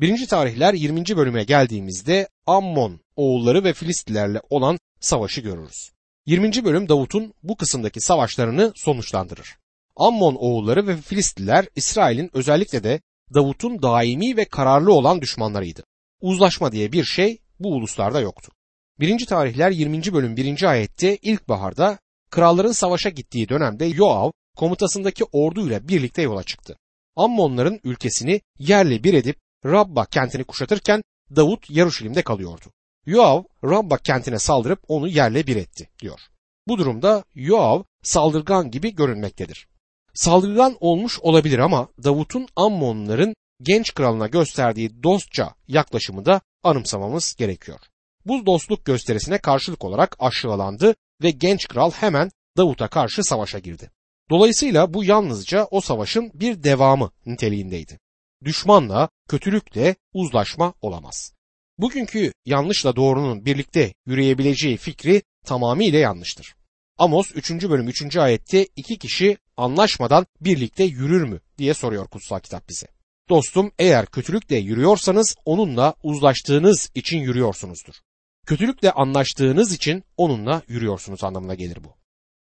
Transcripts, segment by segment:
1. tarihler 20. bölüme geldiğimizde Ammon oğulları ve Filistlilerle olan savaşı görürüz. 20. bölüm Davut'un bu kısımdaki savaşlarını sonuçlandırır. Ammon oğulları ve Filistliler İsrail'in özellikle de Davut'un daimi ve kararlı olan düşmanlarıydı. Uzlaşma diye bir şey bu uluslarda yoktu. 1. tarihler 20. bölüm 1. ayette ilkbaharda kralların savaşa gittiği dönemde Yoav komutasındaki orduyla birlikte yola çıktı. Ammonların ülkesini yerle bir edip Rabba kentini kuşatırken Davut Yaruşilim'de kalıyordu. Yoav Rabba kentine saldırıp onu yerle bir etti diyor. Bu durumda Yoav saldırgan gibi görünmektedir. Saldırgan olmuş olabilir ama Davut'un Ammonların genç kralına gösterdiği dostça yaklaşımı da anımsamamız gerekiyor. Bu dostluk gösterisine karşılık olarak aşağılandı ve genç kral hemen Davut'a karşı savaşa girdi. Dolayısıyla bu yalnızca o savaşın bir devamı niteliğindeydi. Düşmanla, kötülükle uzlaşma olamaz. Bugünkü yanlışla doğrunun birlikte yürüyebileceği fikri tamamıyla yanlıştır. Amos 3. bölüm 3. ayette iki kişi anlaşmadan birlikte yürür mü diye soruyor kutsal kitap bize. Dostum eğer kötülükle yürüyorsanız onunla uzlaştığınız için yürüyorsunuzdur. Kötülükle anlaştığınız için onunla yürüyorsunuz anlamına gelir bu.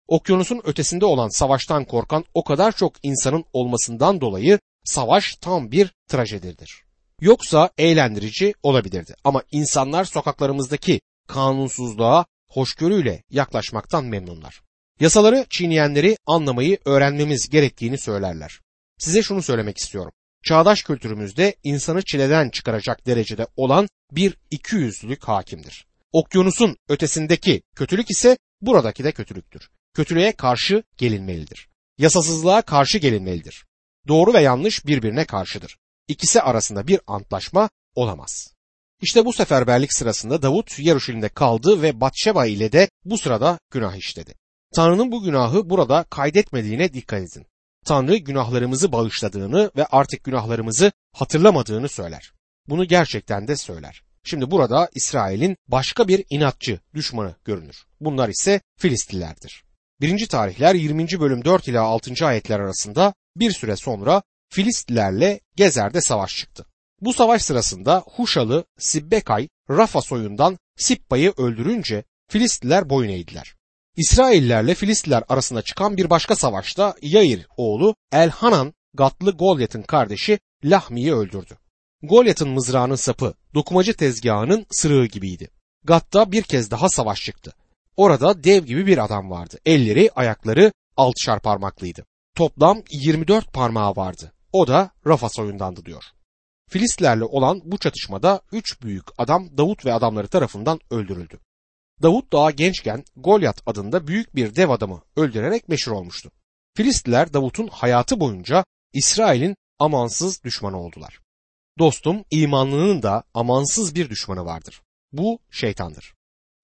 Okyanusun ötesinde olan savaştan korkan o kadar çok insanın olmasından dolayı savaş tam bir trajedidir. Yoksa eğlendirici olabilirdi ama insanlar sokaklarımızdaki kanunsuzluğa hoşgörüyle yaklaşmaktan memnunlar. Yasaları çiğneyenleri anlamayı öğrenmemiz gerektiğini söylerler. Size şunu söylemek istiyorum. Çağdaş kültürümüzde insanı çileden çıkaracak derecede olan bir ikiyüzlülük hakimdir. Okyanusun ötesindeki kötülük ise buradaki de kötülüktür. Kötülüğe karşı gelinmelidir. Yasasızlığa karşı gelinmelidir. Doğru ve yanlış birbirine karşıdır. İkisi arasında bir antlaşma olamaz. İşte bu seferberlik sırasında Davut Yaruşilim'de kaldı ve Batşeba ile de bu sırada günah işledi. Tanrı'nın bu günahı burada kaydetmediğine dikkat edin. Tanrı günahlarımızı bağışladığını ve artık günahlarımızı hatırlamadığını söyler. Bunu gerçekten de söyler. Şimdi burada İsrail'in başka bir inatçı düşmanı görünür. Bunlar ise Filistlilerdir. 1. tarihler 20. bölüm 4 ila 6. ayetler arasında bir süre sonra Filistlilerle Gezer'de savaş çıktı. Bu savaş sırasında Huşalı Sibbekay Rafa soyundan Sippa'yı öldürünce Filistliler boyun eğdiler. İsraillerle Filistliler arasında çıkan bir başka savaşta Yair oğlu Elhanan Gatlı Golyat'ın kardeşi Lahmi'yi öldürdü. Golyat'ın mızrağının sapı dokumacı tezgahının sırığı gibiydi. Gat'ta bir kez daha savaş çıktı. Orada dev gibi bir adam vardı. Elleri, ayakları altışar parmaklıydı. Toplam 24 parmağı vardı. O da Rafa soyundandı diyor. Filistlerle olan bu çatışmada üç büyük adam Davut ve adamları tarafından öldürüldü. Davut daha gençken Golyat adında büyük bir dev adamı öldürerek meşhur olmuştu. Filistliler Davut'un hayatı boyunca İsrail'in amansız düşmanı oldular. Dostum imanlının da amansız bir düşmanı vardır. Bu şeytandır.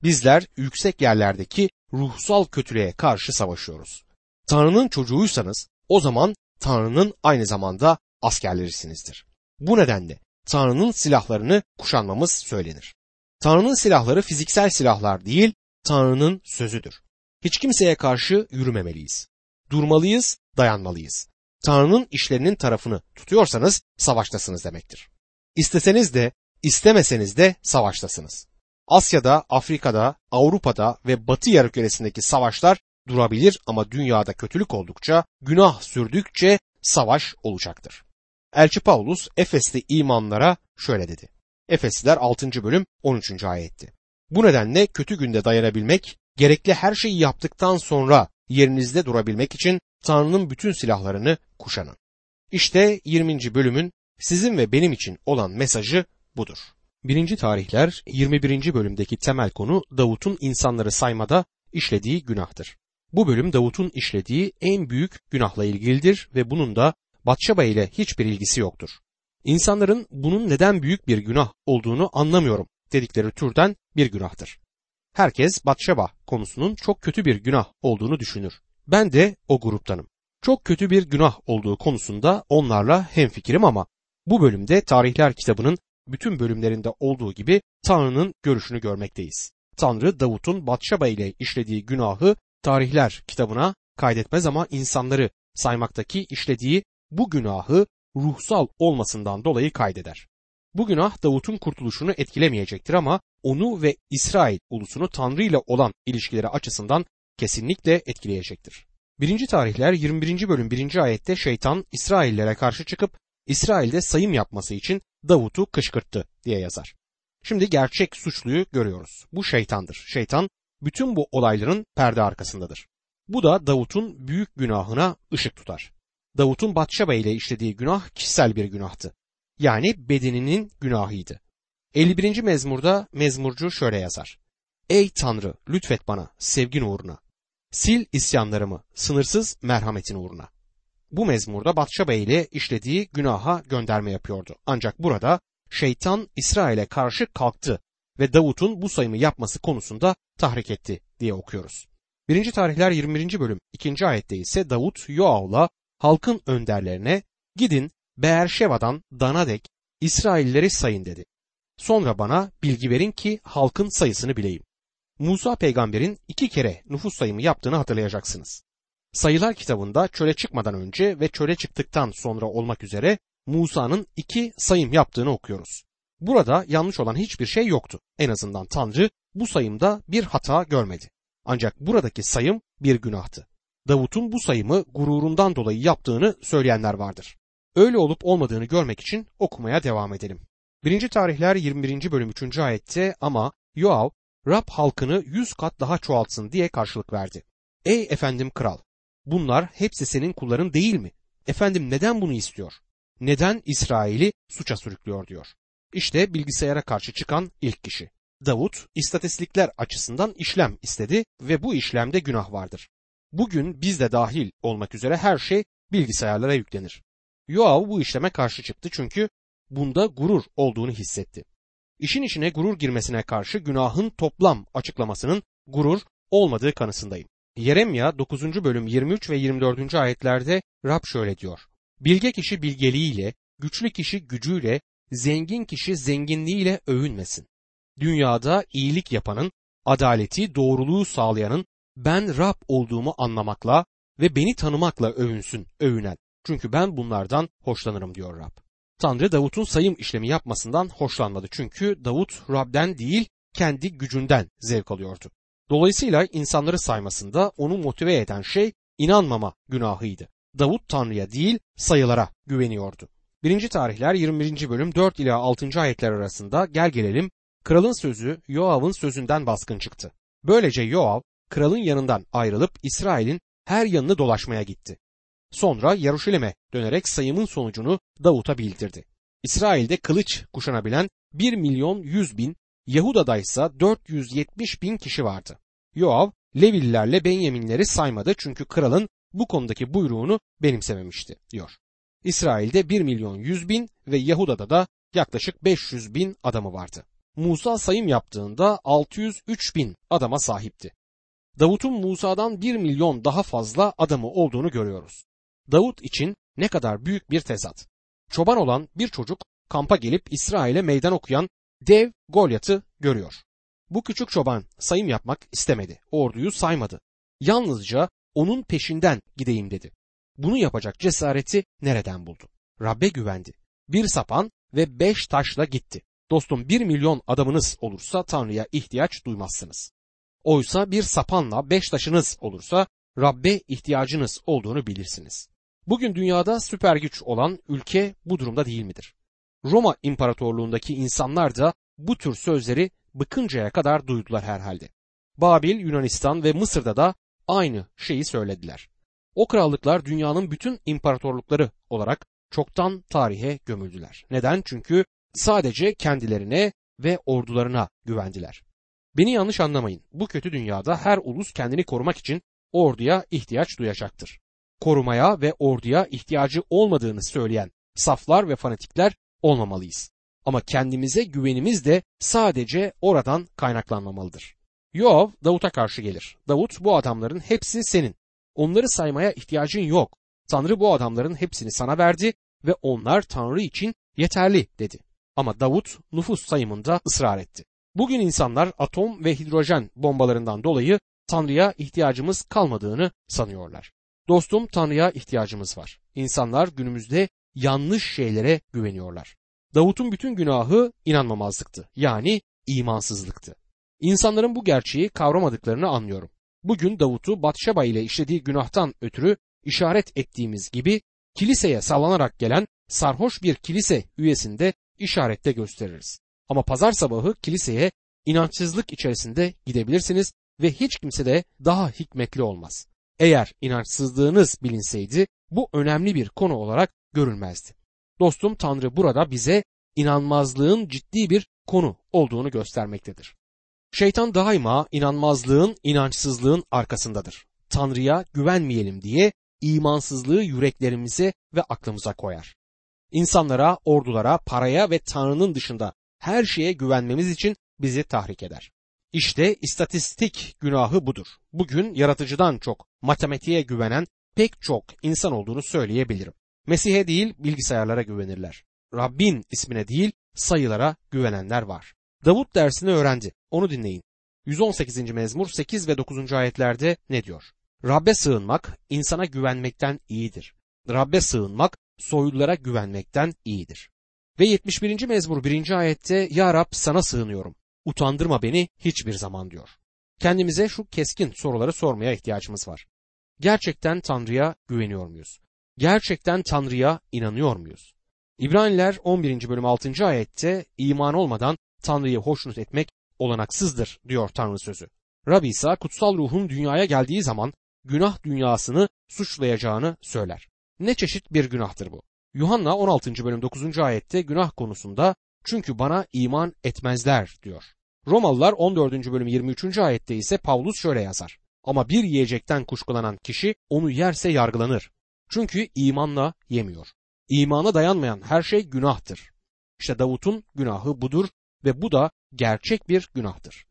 Bizler yüksek yerlerdeki ruhsal kötülüğe karşı savaşıyoruz. Tanrı'nın çocuğuysanız o zaman Tanrı'nın aynı zamanda askerlerisinizdir. Bu nedenle Tanrı'nın silahlarını kuşanmamız söylenir. Tanrı'nın silahları fiziksel silahlar değil, Tanrı'nın sözüdür. Hiç kimseye karşı yürümemeliyiz. Durmalıyız, dayanmalıyız. Tanrı'nın işlerinin tarafını tutuyorsanız savaştasınız demektir. İsteseniz de, istemeseniz de savaştasınız. Asya'da, Afrika'da, Avrupa'da ve Batı yarımküresindeki savaşlar durabilir ama dünyada kötülük oldukça, günah sürdükçe savaş olacaktır. Elçi Paulus Efes'te imanlara şöyle dedi. Efesliler 6. bölüm 13. ayetti. Bu nedenle kötü günde dayanabilmek, gerekli her şeyi yaptıktan sonra yerinizde durabilmek için Tanrı'nın bütün silahlarını kuşanın. İşte 20. bölümün sizin ve benim için olan mesajı budur. 1. tarihler 21. bölümdeki temel konu Davut'un insanları saymada işlediği günahtır. Bu bölüm Davut'un işlediği en büyük günahla ilgilidir ve bunun da Batşeba ile hiçbir ilgisi yoktur. İnsanların bunun neden büyük bir günah olduğunu anlamıyorum dedikleri türden bir günahtır. Herkes Batşeba konusunun çok kötü bir günah olduğunu düşünür. Ben de o gruptanım. Çok kötü bir günah olduğu konusunda onlarla hemfikirim ama bu bölümde tarihler kitabının bütün bölümlerinde olduğu gibi Tanrı'nın görüşünü görmekteyiz. Tanrı Davut'un Batşeba ile işlediği günahı tarihler kitabına kaydetmez ama insanları saymaktaki işlediği bu günahı ruhsal olmasından dolayı kaydeder. Bu günah Davut'un kurtuluşunu etkilemeyecektir ama onu ve İsrail ulusunu Tanrı ile olan ilişkileri açısından kesinlikle etkileyecektir. 1. tarihler 21. bölüm 1. ayette şeytan İsraillere karşı çıkıp İsrail'de sayım yapması için Davut'u kışkırttı diye yazar. Şimdi gerçek suçluyu görüyoruz. Bu şeytandır. Şeytan bütün bu olayların perde arkasındadır. Bu da Davut'un büyük günahına ışık tutar. Davut'un Batşaba ile işlediği günah kişisel bir günahtı. Yani bedeninin günahıydı. 51. mezmurda mezmurcu şöyle yazar. Ey Tanrı lütfet bana sevgin uğruna. Sil isyanlarımı sınırsız merhametin uğruna. Bu mezmurda Batşaba ile işlediği günaha gönderme yapıyordu. Ancak burada şeytan İsrail'e karşı kalktı ve Davut'un bu sayımı yapması konusunda tahrik etti diye okuyoruz. 1. tarihler 21. bölüm 2. ayette ise Davut Yoav'la halkın önderlerine gidin Beerşeva'dan Dan'a dek İsrailleri sayın dedi. Sonra bana bilgi verin ki halkın sayısını bileyim. Musa peygamberin iki kere nüfus sayımı yaptığını hatırlayacaksınız. Sayılar kitabında çöle çıkmadan önce ve çöle çıktıktan sonra olmak üzere Musa'nın iki sayım yaptığını okuyoruz. Burada yanlış olan hiçbir şey yoktu. En azından Tanrı bu sayımda bir hata görmedi. Ancak buradaki sayım bir günahtı. Davut'un bu sayımı gururundan dolayı yaptığını söyleyenler vardır. Öyle olup olmadığını görmek için okumaya devam edelim. 1. tarihler 21. bölüm 3. ayette ama Yoav Rab halkını yüz kat daha çoğaltsın diye karşılık verdi. Ey efendim kral bunlar hepsi senin kulların değil mi? Efendim neden bunu istiyor? Neden İsrail'i suça sürüklüyor diyor. İşte bilgisayara karşı çıkan ilk kişi. Davut istatistikler açısından işlem istedi ve bu işlemde günah vardır. Bugün biz de dahil olmak üzere her şey bilgisayarlara yüklenir. Yoav bu işleme karşı çıktı çünkü bunda gurur olduğunu hissetti. İşin içine gurur girmesine karşı günahın toplam açıklamasının gurur olmadığı kanısındayım. Yeremya 9. bölüm 23 ve 24. ayetlerde Rab şöyle diyor. Bilge kişi bilgeliğiyle, güçlü kişi gücüyle, zengin kişi zenginliğiyle övünmesin. Dünyada iyilik yapanın, adaleti, doğruluğu sağlayanın ben Rab olduğumu anlamakla ve beni tanımakla övünsün, övünen. Çünkü ben bunlardan hoşlanırım diyor Rab. Tanrı Davut'un sayım işlemi yapmasından hoşlanmadı. Çünkü Davut Rab'den değil kendi gücünden zevk alıyordu. Dolayısıyla insanları saymasında onu motive eden şey inanmama günahıydı. Davut Tanrı'ya değil sayılara güveniyordu. 1. tarihler 21. bölüm 4 ila 6. ayetler arasında gel gelelim kralın sözü Yoav'ın sözünden baskın çıktı. Böylece Yoav kralın yanından ayrılıp İsrail'in her yanını dolaşmaya gitti. Sonra Yaruşilim'e dönerek sayımın sonucunu Davut'a bildirdi. İsrail'de kılıç kuşanabilen 1 milyon 100 bin, Yahuda'da ise 470 bin kişi vardı. Yoav, Levililerle Benyaminleri saymadı çünkü kralın bu konudaki buyruğunu benimsememişti diyor. İsrail'de 1 milyon 100 bin ve Yahuda'da da yaklaşık 500 bin adamı vardı. Musa sayım yaptığında 603 bin adama sahipti. Davut'un Musa'dan 1 milyon daha fazla adamı olduğunu görüyoruz. Davut için ne kadar büyük bir tezat. Çoban olan bir çocuk kampa gelip İsrail'e meydan okuyan dev Golyat'ı görüyor. Bu küçük çoban sayım yapmak istemedi. Orduyu saymadı. Yalnızca onun peşinden gideyim dedi. Bunu yapacak cesareti nereden buldu? Rabbe güvendi. Bir sapan ve beş taşla gitti. Dostum bir milyon adamınız olursa Tanrı'ya ihtiyaç duymazsınız. Oysa bir sapanla beş taşınız olursa Rabbe ihtiyacınız olduğunu bilirsiniz. Bugün dünyada süper güç olan ülke bu durumda değil midir? Roma İmparatorluğundaki insanlar da bu tür sözleri bıkıncaya kadar duydular herhalde. Babil, Yunanistan ve Mısır'da da aynı şeyi söylediler. O krallıklar dünyanın bütün imparatorlukları olarak çoktan tarihe gömüldüler. Neden? Çünkü sadece kendilerine ve ordularına güvendiler. Beni yanlış anlamayın. Bu kötü dünyada her ulus kendini korumak için orduya ihtiyaç duyacaktır. Korumaya ve orduya ihtiyacı olmadığını söyleyen saflar ve fanatikler olmamalıyız. Ama kendimize güvenimiz de sadece oradan kaynaklanmamalıdır. Yoav Davut'a karşı gelir. Davut bu adamların hepsi senin. Onları saymaya ihtiyacın yok. Tanrı bu adamların hepsini sana verdi ve onlar Tanrı için yeterli dedi. Ama Davut nüfus sayımında ısrar etti. Bugün insanlar atom ve hidrojen bombalarından dolayı Tanrı'ya ihtiyacımız kalmadığını sanıyorlar. Dostum Tanrı'ya ihtiyacımız var. İnsanlar günümüzde yanlış şeylere güveniyorlar. Davut'un bütün günahı inanmamazlıktı. Yani imansızlıktı. İnsanların bu gerçeği kavramadıklarını anlıyorum. Bugün Davut'u Batşeba ile işlediği günahtan ötürü işaret ettiğimiz gibi kiliseye sallanarak gelen sarhoş bir kilise üyesinde işarette gösteririz. Ama pazar sabahı kiliseye inançsızlık içerisinde gidebilirsiniz ve hiç kimse de daha hikmetli olmaz. Eğer inançsızlığınız bilinseydi bu önemli bir konu olarak görülmezdi. Dostum Tanrı burada bize inanmazlığın ciddi bir konu olduğunu göstermektedir. Şeytan daima inanmazlığın, inançsızlığın arkasındadır. Tanrı'ya güvenmeyelim diye imansızlığı yüreklerimize ve aklımıza koyar. İnsanlara, ordulara, paraya ve Tanrı'nın dışında her şeye güvenmemiz için bizi tahrik eder. İşte istatistik günahı budur. Bugün yaratıcıdan çok matematiğe güvenen pek çok insan olduğunu söyleyebilirim. Mesih'e değil bilgisayarlara güvenirler. Rabbin ismine değil sayılara güvenenler var. Davut dersini öğrendi. Onu dinleyin. 118. mezmur 8 ve 9. ayetlerde ne diyor? Rabbe sığınmak insana güvenmekten iyidir. Rabbe sığınmak soylulara güvenmekten iyidir. Ve 71. mezmur 1. ayette Ya Rab sana sığınıyorum. Utandırma beni hiçbir zaman diyor. Kendimize şu keskin soruları sormaya ihtiyacımız var. Gerçekten Tanrı'ya güveniyor muyuz? Gerçekten Tanrı'ya inanıyor muyuz? İbraniler 11. bölüm 6. ayette iman olmadan Tanrı'yı hoşnut etmek olanaksızdır diyor Tanrı sözü. Rabbi ise kutsal ruhun dünyaya geldiği zaman günah dünyasını suçlayacağını söyler. Ne çeşit bir günahtır bu? Yuhanna 16. bölüm 9. ayette günah konusunda çünkü bana iman etmezler diyor. Romalılar 14. bölüm 23. ayette ise Pavlus şöyle yazar. Ama bir yiyecekten kuşkulanan kişi onu yerse yargılanır. Çünkü imanla yemiyor. İmana dayanmayan her şey günahtır. İşte Davut'un günahı budur ve bu da gerçek bir günahtır.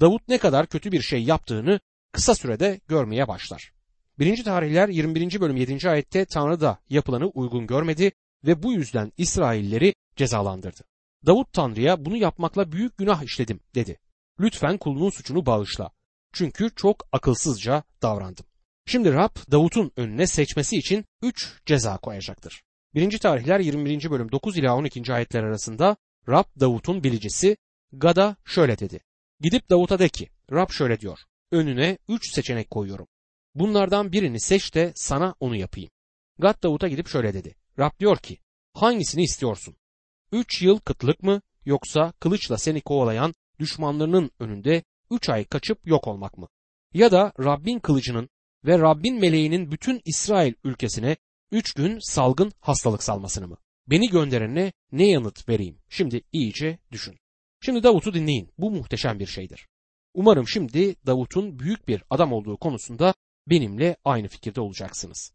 Davut ne kadar kötü bir şey yaptığını kısa sürede görmeye başlar. 1. Tarihler 21. bölüm 7. ayette Tanrı da yapılanı uygun görmedi ve bu yüzden İsrailleri cezalandırdı. Davut Tanrı'ya bunu yapmakla büyük günah işledim dedi. Lütfen kulunun suçunu bağışla. Çünkü çok akılsızca davrandım. Şimdi Rab Davut'un önüne seçmesi için üç ceza koyacaktır. 1. Tarihler 21. bölüm 9 ila 12. ayetler arasında Rab Davut'un bilicisi Gada şöyle dedi. Gidip Davut'a de ki Rab şöyle diyor. Önüne üç seçenek koyuyorum. Bunlardan birini seç de sana onu yapayım. Gad Davut'a gidip şöyle dedi. Rab diyor ki hangisini istiyorsun? Üç yıl kıtlık mı yoksa kılıçla seni kovalayan düşmanlarının önünde üç ay kaçıp yok olmak mı? Ya da Rabbin kılıcının ve Rabbin meleğinin bütün İsrail ülkesine üç gün salgın hastalık salmasını mı? Beni gönderene ne yanıt vereyim? Şimdi iyice düşün. Şimdi Davut'u dinleyin. Bu muhteşem bir şeydir. Umarım şimdi Davut'un büyük bir adam olduğu konusunda benimle aynı fikirde olacaksınız.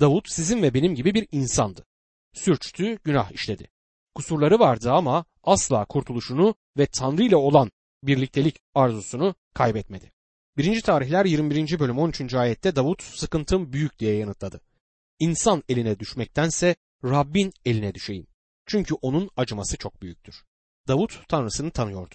Davut sizin ve benim gibi bir insandı. Sürçtü, günah işledi. Kusurları vardı ama asla kurtuluşunu ve Tanrı ile olan birliktelik arzusunu kaybetmedi. 1. Tarihler 21. bölüm 13. ayette Davut sıkıntım büyük diye yanıtladı. İnsan eline düşmektense Rabbin eline düşeyim. Çünkü onun acıması çok büyüktür. Davut Tanrısını tanıyordu.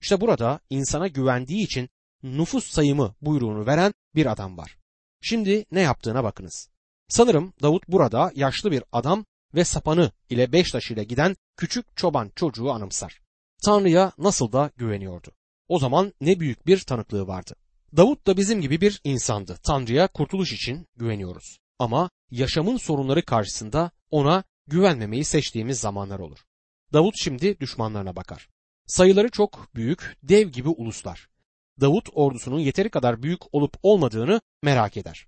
İşte burada insana güvendiği için nüfus sayımı buyruğunu veren bir adam var. Şimdi ne yaptığına bakınız. Sanırım Davut burada yaşlı bir adam ve sapanı ile beş taşıyla giden küçük çoban çocuğu anımsar. Tanrı'ya nasıl da güveniyordu. O zaman ne büyük bir tanıklığı vardı. Davut da bizim gibi bir insandı. Tanrı'ya kurtuluş için güveniyoruz. Ama yaşamın sorunları karşısında ona güvenmemeyi seçtiğimiz zamanlar olur. Davut şimdi düşmanlarına bakar. Sayıları çok büyük, dev gibi uluslar. Davut ordusunun yeteri kadar büyük olup olmadığını merak eder.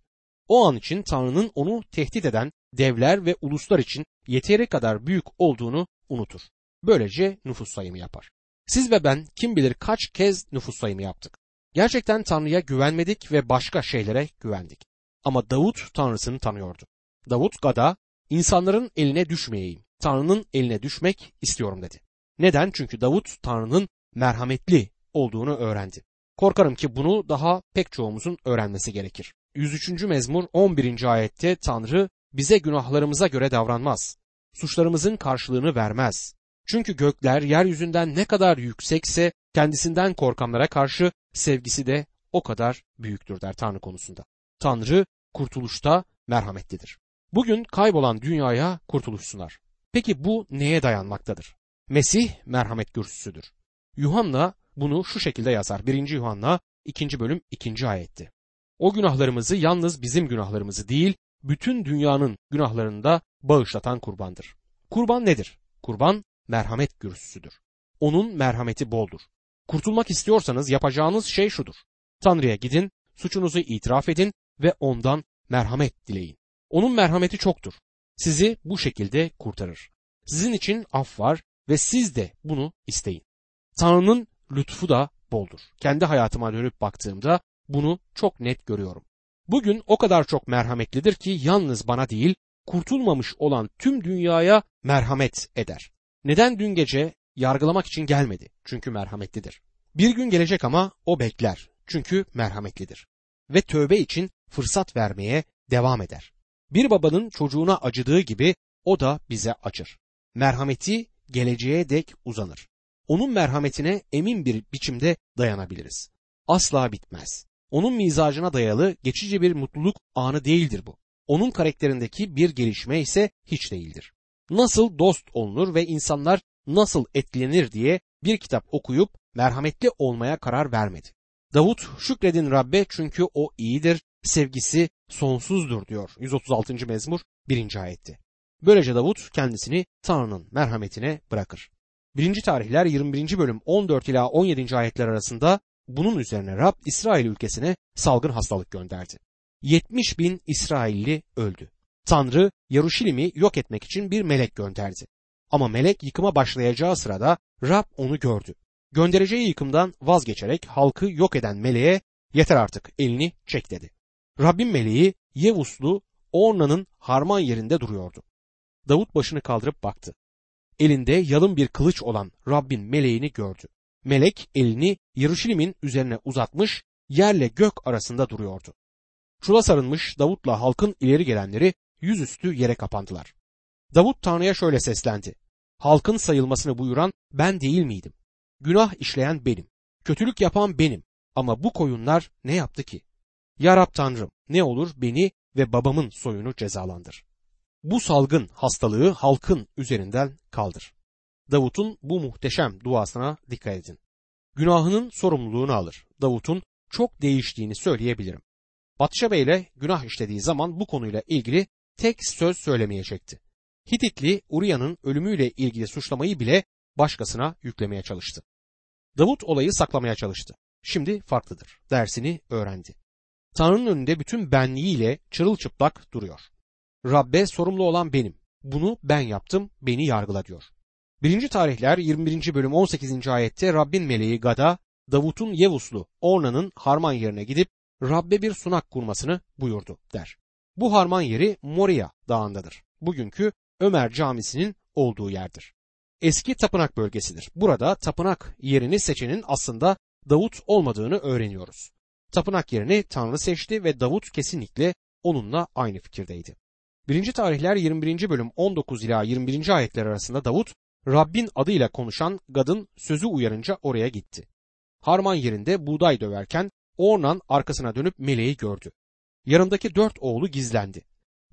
O an için Tanrı'nın onu tehdit eden devler ve uluslar için yeteri kadar büyük olduğunu unutur. Böylece nüfus sayımı yapar. Siz ve ben kim bilir kaç kez nüfus sayımı yaptık. Gerçekten Tanrı'ya güvenmedik ve başka şeylere güvendik. Ama Davut Tanrısını tanıyordu. Davut Gada insanların eline düşmeyeyim, Tanrı'nın eline düşmek istiyorum dedi. Neden? Çünkü Davut Tanrı'nın merhametli olduğunu öğrendi. Korkarım ki bunu daha pek çoğumuzun öğrenmesi gerekir. 103. mezmur 11. ayette Tanrı bize günahlarımıza göre davranmaz. Suçlarımızın karşılığını vermez. Çünkü gökler yeryüzünden ne kadar yüksekse kendisinden korkanlara karşı sevgisi de o kadar büyüktür der Tanrı konusunda. Tanrı kurtuluşta merhametlidir. Bugün kaybolan dünyaya kurtuluş sunar. Peki bu neye dayanmaktadır? Mesih merhamet kürsüsüdür. Yuhanna bunu şu şekilde yazar. 1. Yuhanna 2. bölüm 2. ayetti. O günahlarımızı yalnız bizim günahlarımızı değil, bütün dünyanın günahlarını da bağışlatan kurbandır. Kurban nedir? Kurban merhamet kürsüsüdür. Onun merhameti boldur. Kurtulmak istiyorsanız yapacağınız şey şudur. Tanrı'ya gidin, suçunuzu itiraf edin ve ondan merhamet dileyin. Onun merhameti çoktur. Sizi bu şekilde kurtarır. Sizin için af var ve siz de bunu isteyin. Tanrı'nın lütfu da boldur. Kendi hayatıma dönüp baktığımda bunu çok net görüyorum. Bugün o kadar çok merhametlidir ki yalnız bana değil, kurtulmamış olan tüm dünyaya merhamet eder. Neden dün gece yargılamak için gelmedi? Çünkü merhametlidir. Bir gün gelecek ama o bekler. Çünkü merhametlidir. Ve tövbe için fırsat vermeye devam eder. Bir babanın çocuğuna acıdığı gibi o da bize acır. Merhameti geleceğe dek uzanır. Onun merhametine emin bir biçimde dayanabiliriz. Asla bitmez. Onun mizacına dayalı geçici bir mutluluk anı değildir bu. Onun karakterindeki bir gelişme ise hiç değildir. Nasıl dost olunur ve insanlar nasıl etkilenir diye bir kitap okuyup merhametli olmaya karar vermedi. Davut şükredin Rabbe çünkü o iyidir, sevgisi sonsuzdur diyor 136. mezmur 1. ayette. Böylece Davut kendisini Tanrı'nın merhametine bırakır. 1. tarihler 21. bölüm 14 ila 17. ayetler arasında bunun üzerine Rab İsrail ülkesine salgın hastalık gönderdi. 70 bin İsrailli öldü. Tanrı Yaruşilim'i yok etmek için bir melek gönderdi. Ama melek yıkıma başlayacağı sırada Rab onu gördü. Göndereceği yıkımdan vazgeçerek halkı yok eden meleğe yeter artık elini çek dedi. Rabbin meleği Yevuslu Orna'nın harman yerinde duruyordu. Davut başını kaldırıp baktı. Elinde yalın bir kılıç olan Rabbin meleğini gördü. Melek elini Yaruşilim'in üzerine uzatmış, yerle gök arasında duruyordu. Çula sarılmış Davut'la halkın ileri gelenleri yüzüstü yere kapandılar. Davut Tanrı'ya şöyle seslendi. Halkın sayılmasını buyuran ben değil miydim? Günah işleyen benim. Kötülük yapan benim. Ama bu koyunlar ne yaptı ki? Ya Rab Tanrım ne olur beni ve babamın soyunu cezalandır. Bu salgın hastalığı halkın üzerinden kaldır. Davut'un bu muhteşem duasına dikkat edin. Günahının sorumluluğunu alır. Davut'un çok değiştiğini söyleyebilirim. Batşabe ile günah işlediği zaman bu konuyla ilgili tek söz söylemeyecekti. Hititli Uriya'nın ölümüyle ilgili suçlamayı bile başkasına yüklemeye çalıştı. Davut olayı saklamaya çalıştı. Şimdi farklıdır. Dersini öğrendi. Tanrı'nın önünde bütün benliğiyle çırılçıplak duruyor. Rabbe sorumlu olan benim. Bunu ben yaptım, beni yargıla diyor. 1. tarihler 21. bölüm 18. ayette Rabbin meleği Gada, Davut'un Yevuslu Orna'nın harman yerine gidip Rabbe bir sunak kurmasını buyurdu der. Bu harman yeri Moria dağındadır. Bugünkü Ömer Camisi'nin olduğu yerdir. Eski tapınak bölgesidir. Burada tapınak yerini seçenin aslında Davut olmadığını öğreniyoruz. Tapınak yerini Tanrı seçti ve Davut kesinlikle onunla aynı fikirdeydi. 1. tarihler 21. bölüm 19 ila 21. ayetler arasında Davut Rabbin adıyla konuşan Gad'ın sözü uyarınca oraya gitti. Harman yerinde buğday döverken Ornan arkasına dönüp meleği gördü. Yanındaki dört oğlu gizlendi.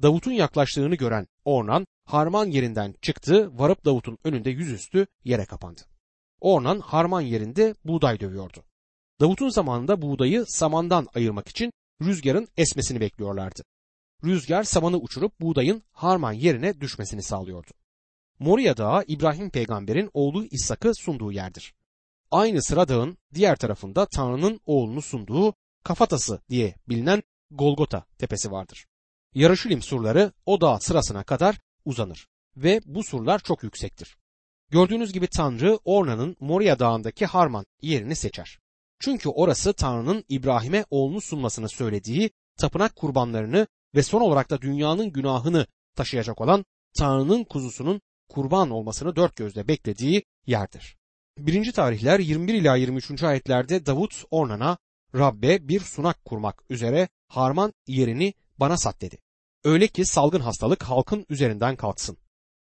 Davut'un yaklaştığını gören Ornan harman yerinden çıktı, varıp Davut'un önünde yüzüstü yere kapandı. Ornan harman yerinde buğday dövüyordu. Davut'un zamanında buğdayı samandan ayırmak için rüzgarın esmesini bekliyorlardı. Rüzgar samanı uçurup buğdayın harman yerine düşmesini sağlıyordu. Moria Dağı İbrahim peygamberin oğlu İshak'ı sunduğu yerdir. Aynı sıra dağın diğer tarafında Tanrı'nın oğlunu sunduğu kafatası diye bilinen Golgota tepesi vardır. Yarışilim surları o dağ sırasına kadar uzanır ve bu surlar çok yüksektir. Gördüğünüz gibi Tanrı Orna'nın Moria Dağı'ndaki Harman yerini seçer. Çünkü orası Tanrı'nın İbrahim'e oğlunu sunmasını söylediği tapınak kurbanlarını ve son olarak da dünyanın günahını taşıyacak olan Tanrı'nın kuzusunun kurban olmasını dört gözle beklediği yerdir. 1. tarihler 21 ila 23. ayetlerde Davut Ornan'a Rabbe bir sunak kurmak üzere harman yerini bana sat dedi. Öyle ki salgın hastalık halkın üzerinden kalksın.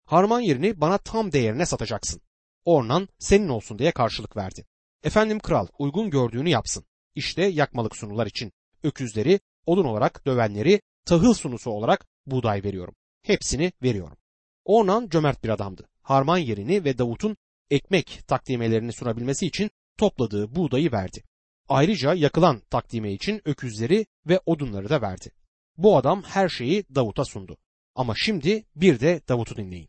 Harman yerini bana tam değerine satacaksın. Ornan senin olsun diye karşılık verdi. Efendim kral uygun gördüğünü yapsın. İşte yakmalık sunular için öküzleri, odun olarak dövenleri, tahıl sunusu olarak buğday veriyorum. Hepsini veriyorum. Ornan cömert bir adamdı. Harman yerini ve Davut'un ekmek takdimelerini sunabilmesi için topladığı buğdayı verdi. Ayrıca yakılan takdime için öküzleri ve odunları da verdi. Bu adam her şeyi Davut'a sundu. Ama şimdi bir de Davut'u dinleyin.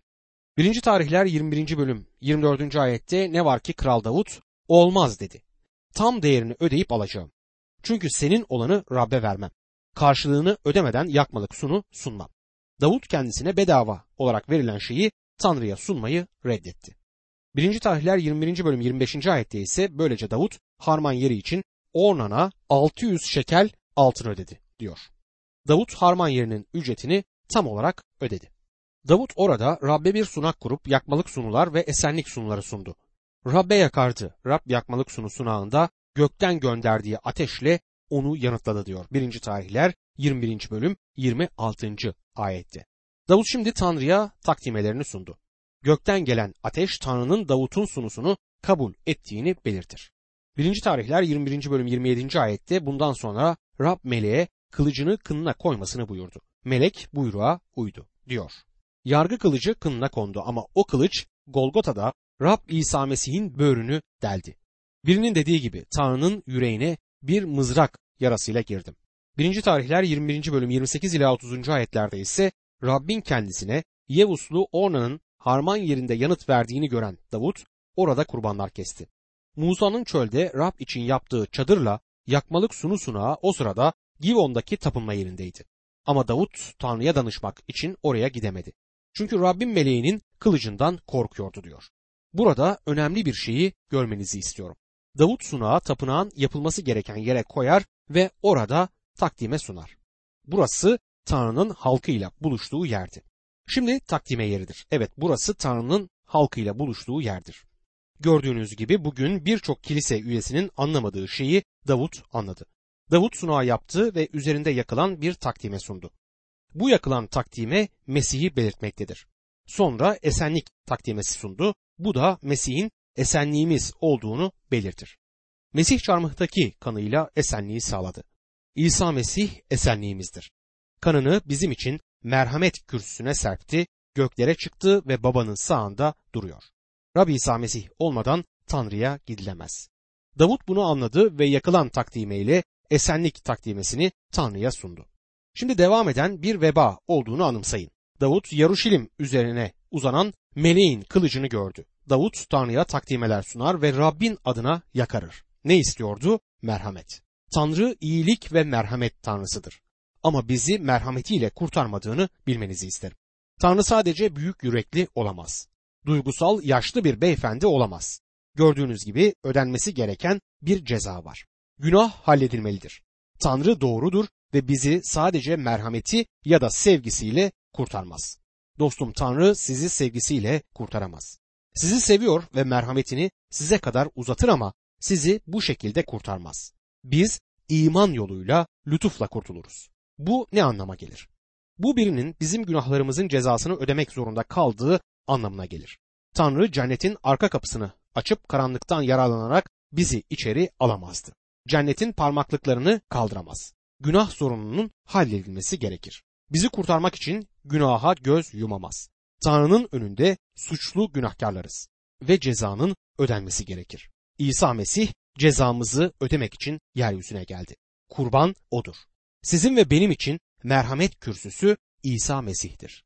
1. tarihler 21. bölüm 24. ayette ne var ki Kral Davut olmaz dedi. Tam değerini ödeyip alacağım. Çünkü senin olanı Rab'be vermem. Karşılığını ödemeden yakmalık sunu sunmam. Davut kendisine bedava olarak verilen şeyi Tanrı'ya sunmayı reddetti. 1. tarihler 21. bölüm 25. ayette ise böylece Davut harman yeri için Ornan'a 600 şekel altın ödedi diyor. Davut harman yerinin ücretini tam olarak ödedi. Davut orada Rabbe bir sunak kurup yakmalık sunular ve esenlik sunuları sundu. Rabbe yakardı. Rab yakmalık sunu sunağında gökten gönderdiği ateşle onu yanıtladı diyor. 1. tarihler 21. bölüm 26. ayette. Davut şimdi Tanrı'ya takdimelerini sundu. Gökten gelen ateş Tanrı'nın Davut'un sunusunu kabul ettiğini belirtir. 1. tarihler 21. bölüm 27. ayette bundan sonra Rab meleğe kılıcını kınına koymasını buyurdu. Melek buyruğa uydu diyor. Yargı kılıcı kınına kondu ama o kılıç Golgota'da Rab İsa Mesih'in böğrünü deldi. Birinin dediği gibi Tanrı'nın yüreğine bir mızrak yarasıyla girdim. 1. tarihler 21. bölüm 28 ila 30. ayetlerde ise Rabbin kendisine Yevuslu Orna'nın harman yerinde yanıt verdiğini gören Davut orada kurbanlar kesti. Musa'nın çölde Rab için yaptığı çadırla yakmalık sunu sunağı o sırada Givon'daki tapınma yerindeydi. Ama Davut Tanrı'ya danışmak için oraya gidemedi. Çünkü Rabbin meleğinin kılıcından korkuyordu diyor. Burada önemli bir şeyi görmenizi istiyorum. Davut sunağı tapınağın yapılması gereken yere koyar ve orada takdime sunar. Burası Tanrı'nın halkıyla buluştuğu yerdi. Şimdi takdime yeridir. Evet burası Tanrı'nın halkıyla buluştuğu yerdir. Gördüğünüz gibi bugün birçok kilise üyesinin anlamadığı şeyi Davut anladı. Davut sunağı yaptı ve üzerinde yakılan bir takdime sundu. Bu yakılan takdime Mesih'i belirtmektedir. Sonra esenlik takdimesi sundu. Bu da Mesih'in esenliğimiz olduğunu belirtir. Mesih çarmıhtaki kanıyla esenliği sağladı. İsa Mesih esenliğimizdir. Kanını bizim için merhamet kürsüsüne serpti, göklere çıktı ve babanın sağında duruyor. Rabbi İsa Mesih olmadan Tanrı'ya gidilemez. Davut bunu anladı ve yakılan takdimeyle esenlik takdimesini Tanrı'ya sundu. Şimdi devam eden bir veba olduğunu anımsayın. Davut Yaruşilim üzerine uzanan meleğin kılıcını gördü. Davut Tanrı'ya takdimeler sunar ve Rabbin adına yakarır. Ne istiyordu? Merhamet. Tanrı iyilik ve merhamet tanrısıdır. Ama bizi merhametiyle kurtarmadığını bilmenizi isterim. Tanrı sadece büyük yürekli olamaz. Duygusal yaşlı bir beyefendi olamaz. Gördüğünüz gibi ödenmesi gereken bir ceza var. Günah halledilmelidir. Tanrı doğrudur ve bizi sadece merhameti ya da sevgisiyle kurtarmaz. Dostum Tanrı sizi sevgisiyle kurtaramaz. Sizi seviyor ve merhametini size kadar uzatır ama sizi bu şekilde kurtarmaz. Biz iman yoluyla lütufla kurtuluruz. Bu ne anlama gelir? Bu birinin bizim günahlarımızın cezasını ödemek zorunda kaldığı anlamına gelir. Tanrı cennetin arka kapısını açıp karanlıktan yararlanarak bizi içeri alamazdı. Cennetin parmaklıklarını kaldıramaz. Günah sorununun halledilmesi gerekir. Bizi kurtarmak için günaha göz yumamaz. Tanrı'nın önünde suçlu günahkarlarız ve cezanın ödenmesi gerekir. İsa Mesih cezamızı ödemek için yeryüzüne geldi. Kurban odur. Sizin ve benim için merhamet kürsüsü İsa Mesih'tir.